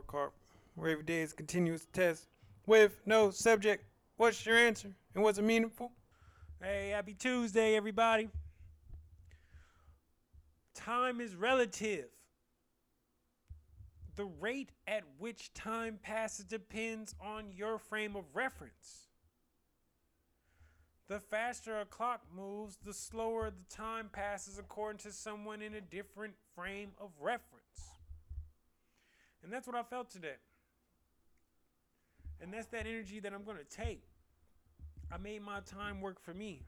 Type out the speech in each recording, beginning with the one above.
scorecard, where every day is continuous test with no subject. What's your answer and was it meaningful? Hey, happy Tuesday, everybody. Time is relative. The rate at which time passes depends on your frame of reference. The faster a clock moves, the slower the time passes according to someone in a different frame of reference. And that's what I felt today. And that's that energy that I'm going to take. I made my time work for me.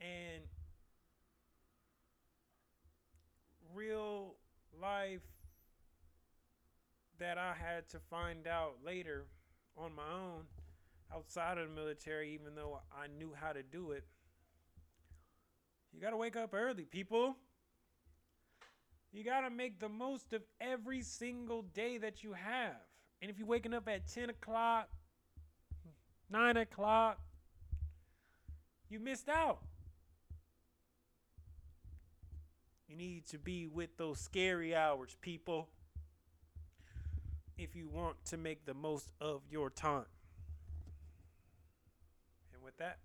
And real life that I had to find out later on my own outside of the military, even though I knew how to do it. You got to wake up early, people. You got to make the most of every single day that you have. And if you're waking up at 10 o'clock, 9 o'clock, you missed out. You need to be with those scary hours, people, if you want to make the most of your time. And with that,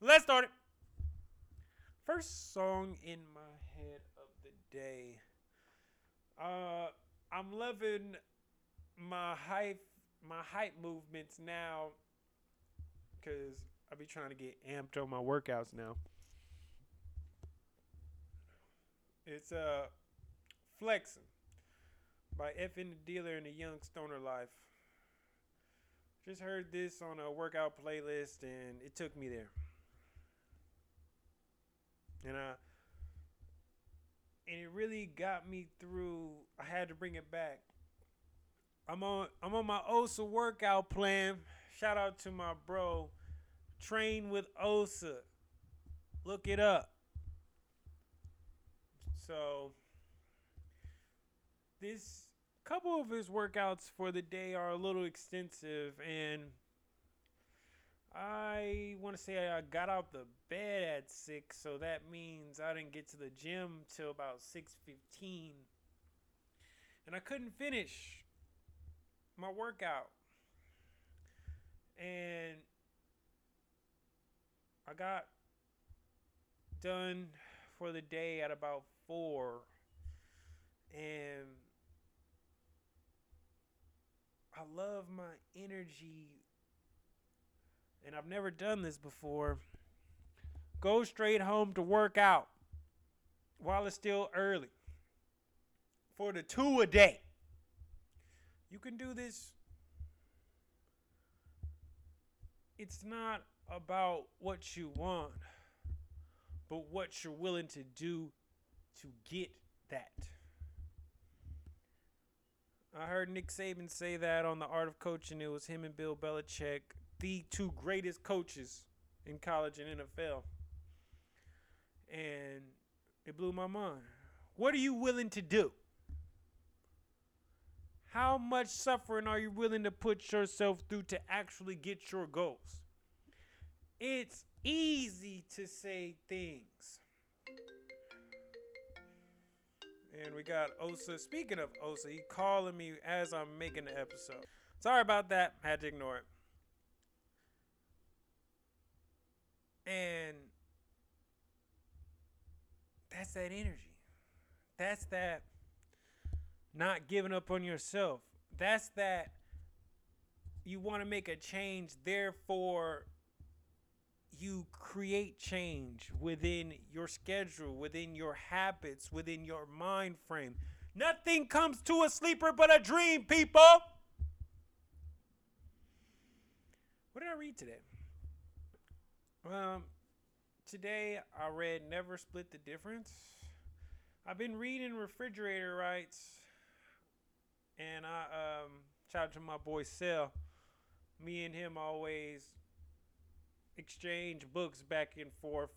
let's start it. First song in my head of the day. Uh, I'm loving my hype my hype movements now because I'll be trying to get amped on my workouts now. It's uh flexing by FN the Dealer and the Young Stoner Life. Just heard this on a workout playlist and it took me there. And I and it really got me through I had to bring it back I'm on I'm on my Osa workout plan. Shout out to my bro, Train with Osa. Look it up. So this couple of his workouts for the day are a little extensive and I want to say I got out the bed at 6 so that means I didn't get to the gym till about 6:15 and I couldn't finish my workout. And I got done for the day at about 4 and I love my energy and I've never done this before. Go straight home to work out while it's still early for the two a day. You can do this. It's not about what you want, but what you're willing to do to get that. I heard Nick Saban say that on the Art of Coaching. It was him and Bill Belichick, the two greatest coaches in college and NFL. And it blew my mind. What are you willing to do? How much suffering are you willing to put yourself through to actually get your goals? It's easy to say things. And we got Osa. Speaking of Osa, he calling me as I'm making the episode. Sorry about that. Had to ignore it. And that's that energy. That's that not giving up on yourself. That's that you want to make a change, therefore, you create change within your schedule, within your habits, within your mind frame. Nothing comes to a sleeper but a dream, people. What did I read today? Um, today I read Never Split the Difference. I've been reading Refrigerator Rights and I um shout out to my boy Sel. Me and him always exchange books back and forth,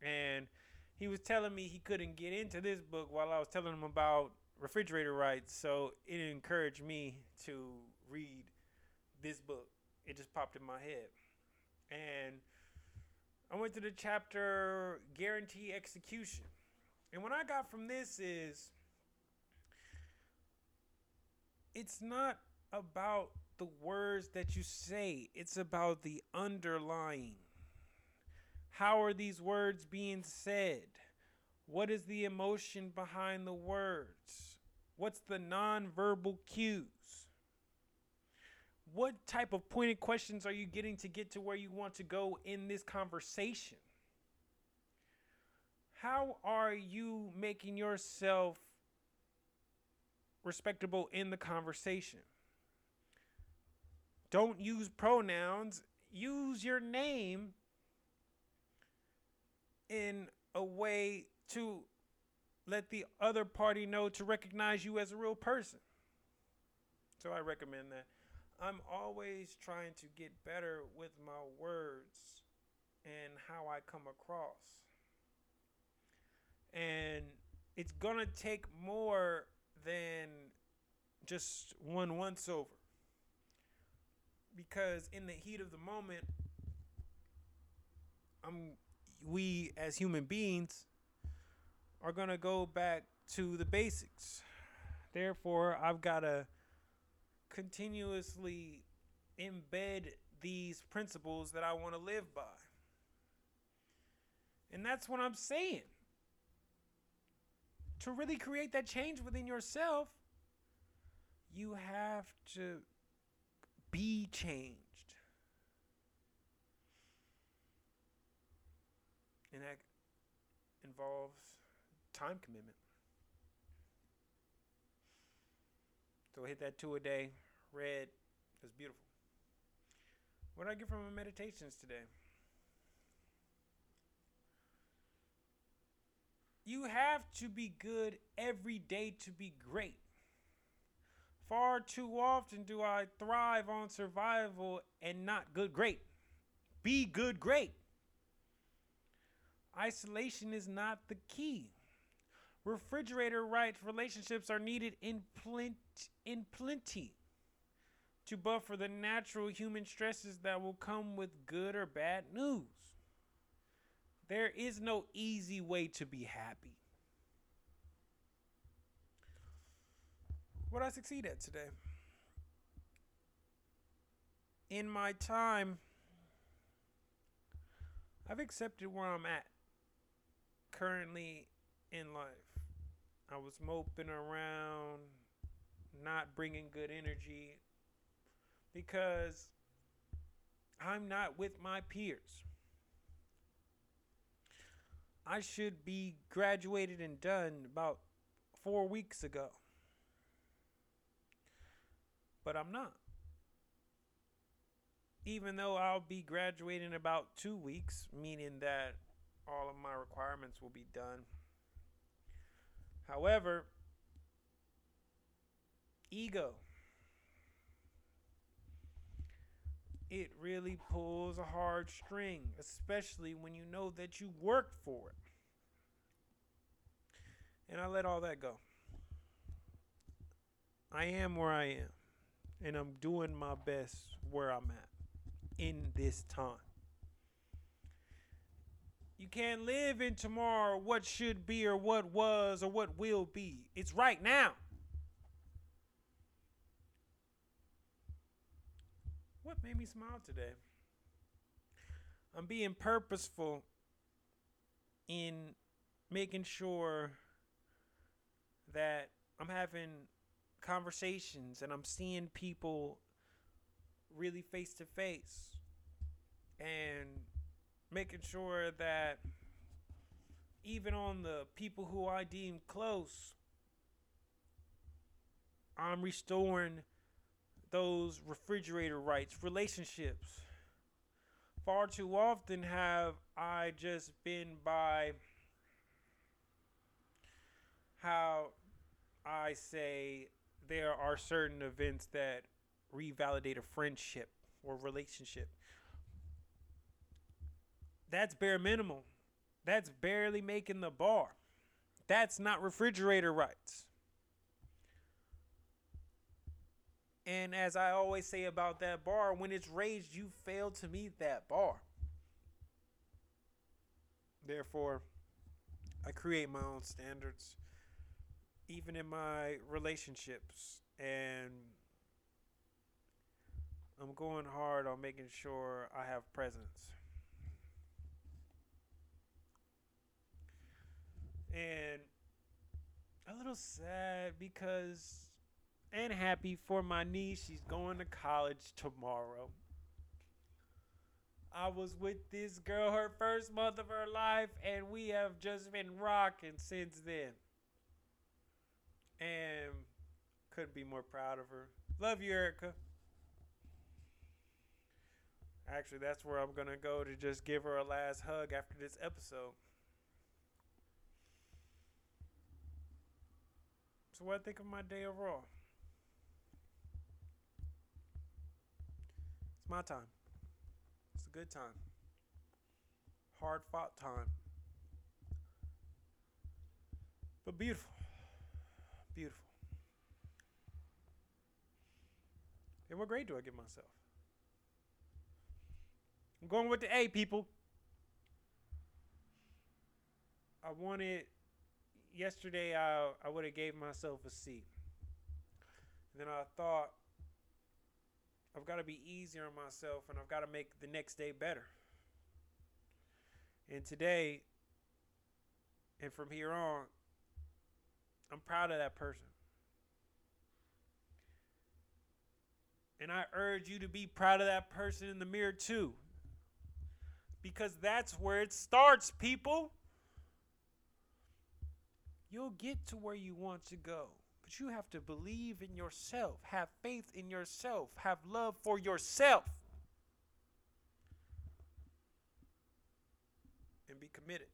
and he was telling me he couldn't get into this book while I was telling him about refrigerator rights. So it encouraged me to read this book. It just popped in my head, and I went to the chapter guarantee execution. And what I got from this is it's not about the words that you say, it's about the underlying. How are these words being said? What is the emotion behind the words? What's the nonverbal cues? What type of pointed questions are you getting to get to where you want to go in this conversation? How are you making yourself respectable in the conversation? Don't use pronouns, use your name in a way to let the other party know to recognize you as a real person. So I recommend that. I'm always trying to get better with my words and how I come across. And it's going to take more than just one once over. Because in the heat of the moment, I'm we as human beings are going to go back to the basics. Therefore, I've got to continuously embed these principles that I want to live by. And that's what I'm saying. To really create that change within yourself, you have to be changed. And that involves time commitment. So hit that two a day. Red. That's beautiful. What did I get from my meditations today? You have to be good every day to be great. Far too often do I thrive on survival and not good great. Be good great. Isolation is not the key. Refrigerator rights relationships are needed in plenty, in plenty to buffer the natural human stresses that will come with good or bad news. There is no easy way to be happy. What I succeed at today? In my time, I've accepted where I'm at currently in life. I was moping around, not bringing good energy because I'm not with my peers. I should be graduated and done about four weeks ago. But I'm not. Even though I'll be graduating about two weeks, meaning that all of my requirements will be done However, ego. It really pulls a hard string, especially when you know that you worked for it. And I let all that go. I am where I am, and I'm doing my best where I'm at in this time. You can't live in tomorrow what should be or what was or what will be. It's right now. What made me smile today? I'm being purposeful in making sure that I'm having conversations and I'm seeing people really face to face. And making sure that even on the people who I deem close, I'm restoring those refrigerator rights, relationships. Far too often have I just been by how I say there are certain events that revalidate a friendship or relationship that's bare minimum. That's barely making the bar. That's not refrigerator rights. And as I always say about that bar, when it's raised, you fail to meet that bar. Therefore, I create my own standards, even in my relationships. And I'm going hard on making sure I have presence. And a little sad because and happy for my niece. She's going to college tomorrow. I was with this girl her first month of her life, and we have just been rocking since then. And couldn't be more proud of her. Love you, Erica. Actually, that's where I'm going to go to just give her a last hug after this episode. So, what I think of my day overall? It's my time. It's a good time. Hard fought time. But beautiful. Beautiful. And what grade do I give myself? I'm going with the A, people. I wanted yesterday I I would have gave myself a C. And then I thought I've got to be easier on myself and I've got to make the next day better. And today and from here on I'm proud of that person. And I urge you to be proud of that person in the mirror too. Because that's where it starts, people. You'll get to where you want to go. But you have to believe in yourself, have faith in yourself, have love for yourself, and be committed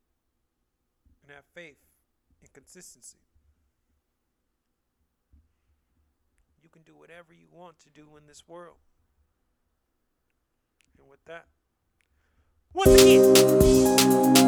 and have faith and consistency. You can do whatever you want to do in this world. And with that, once again.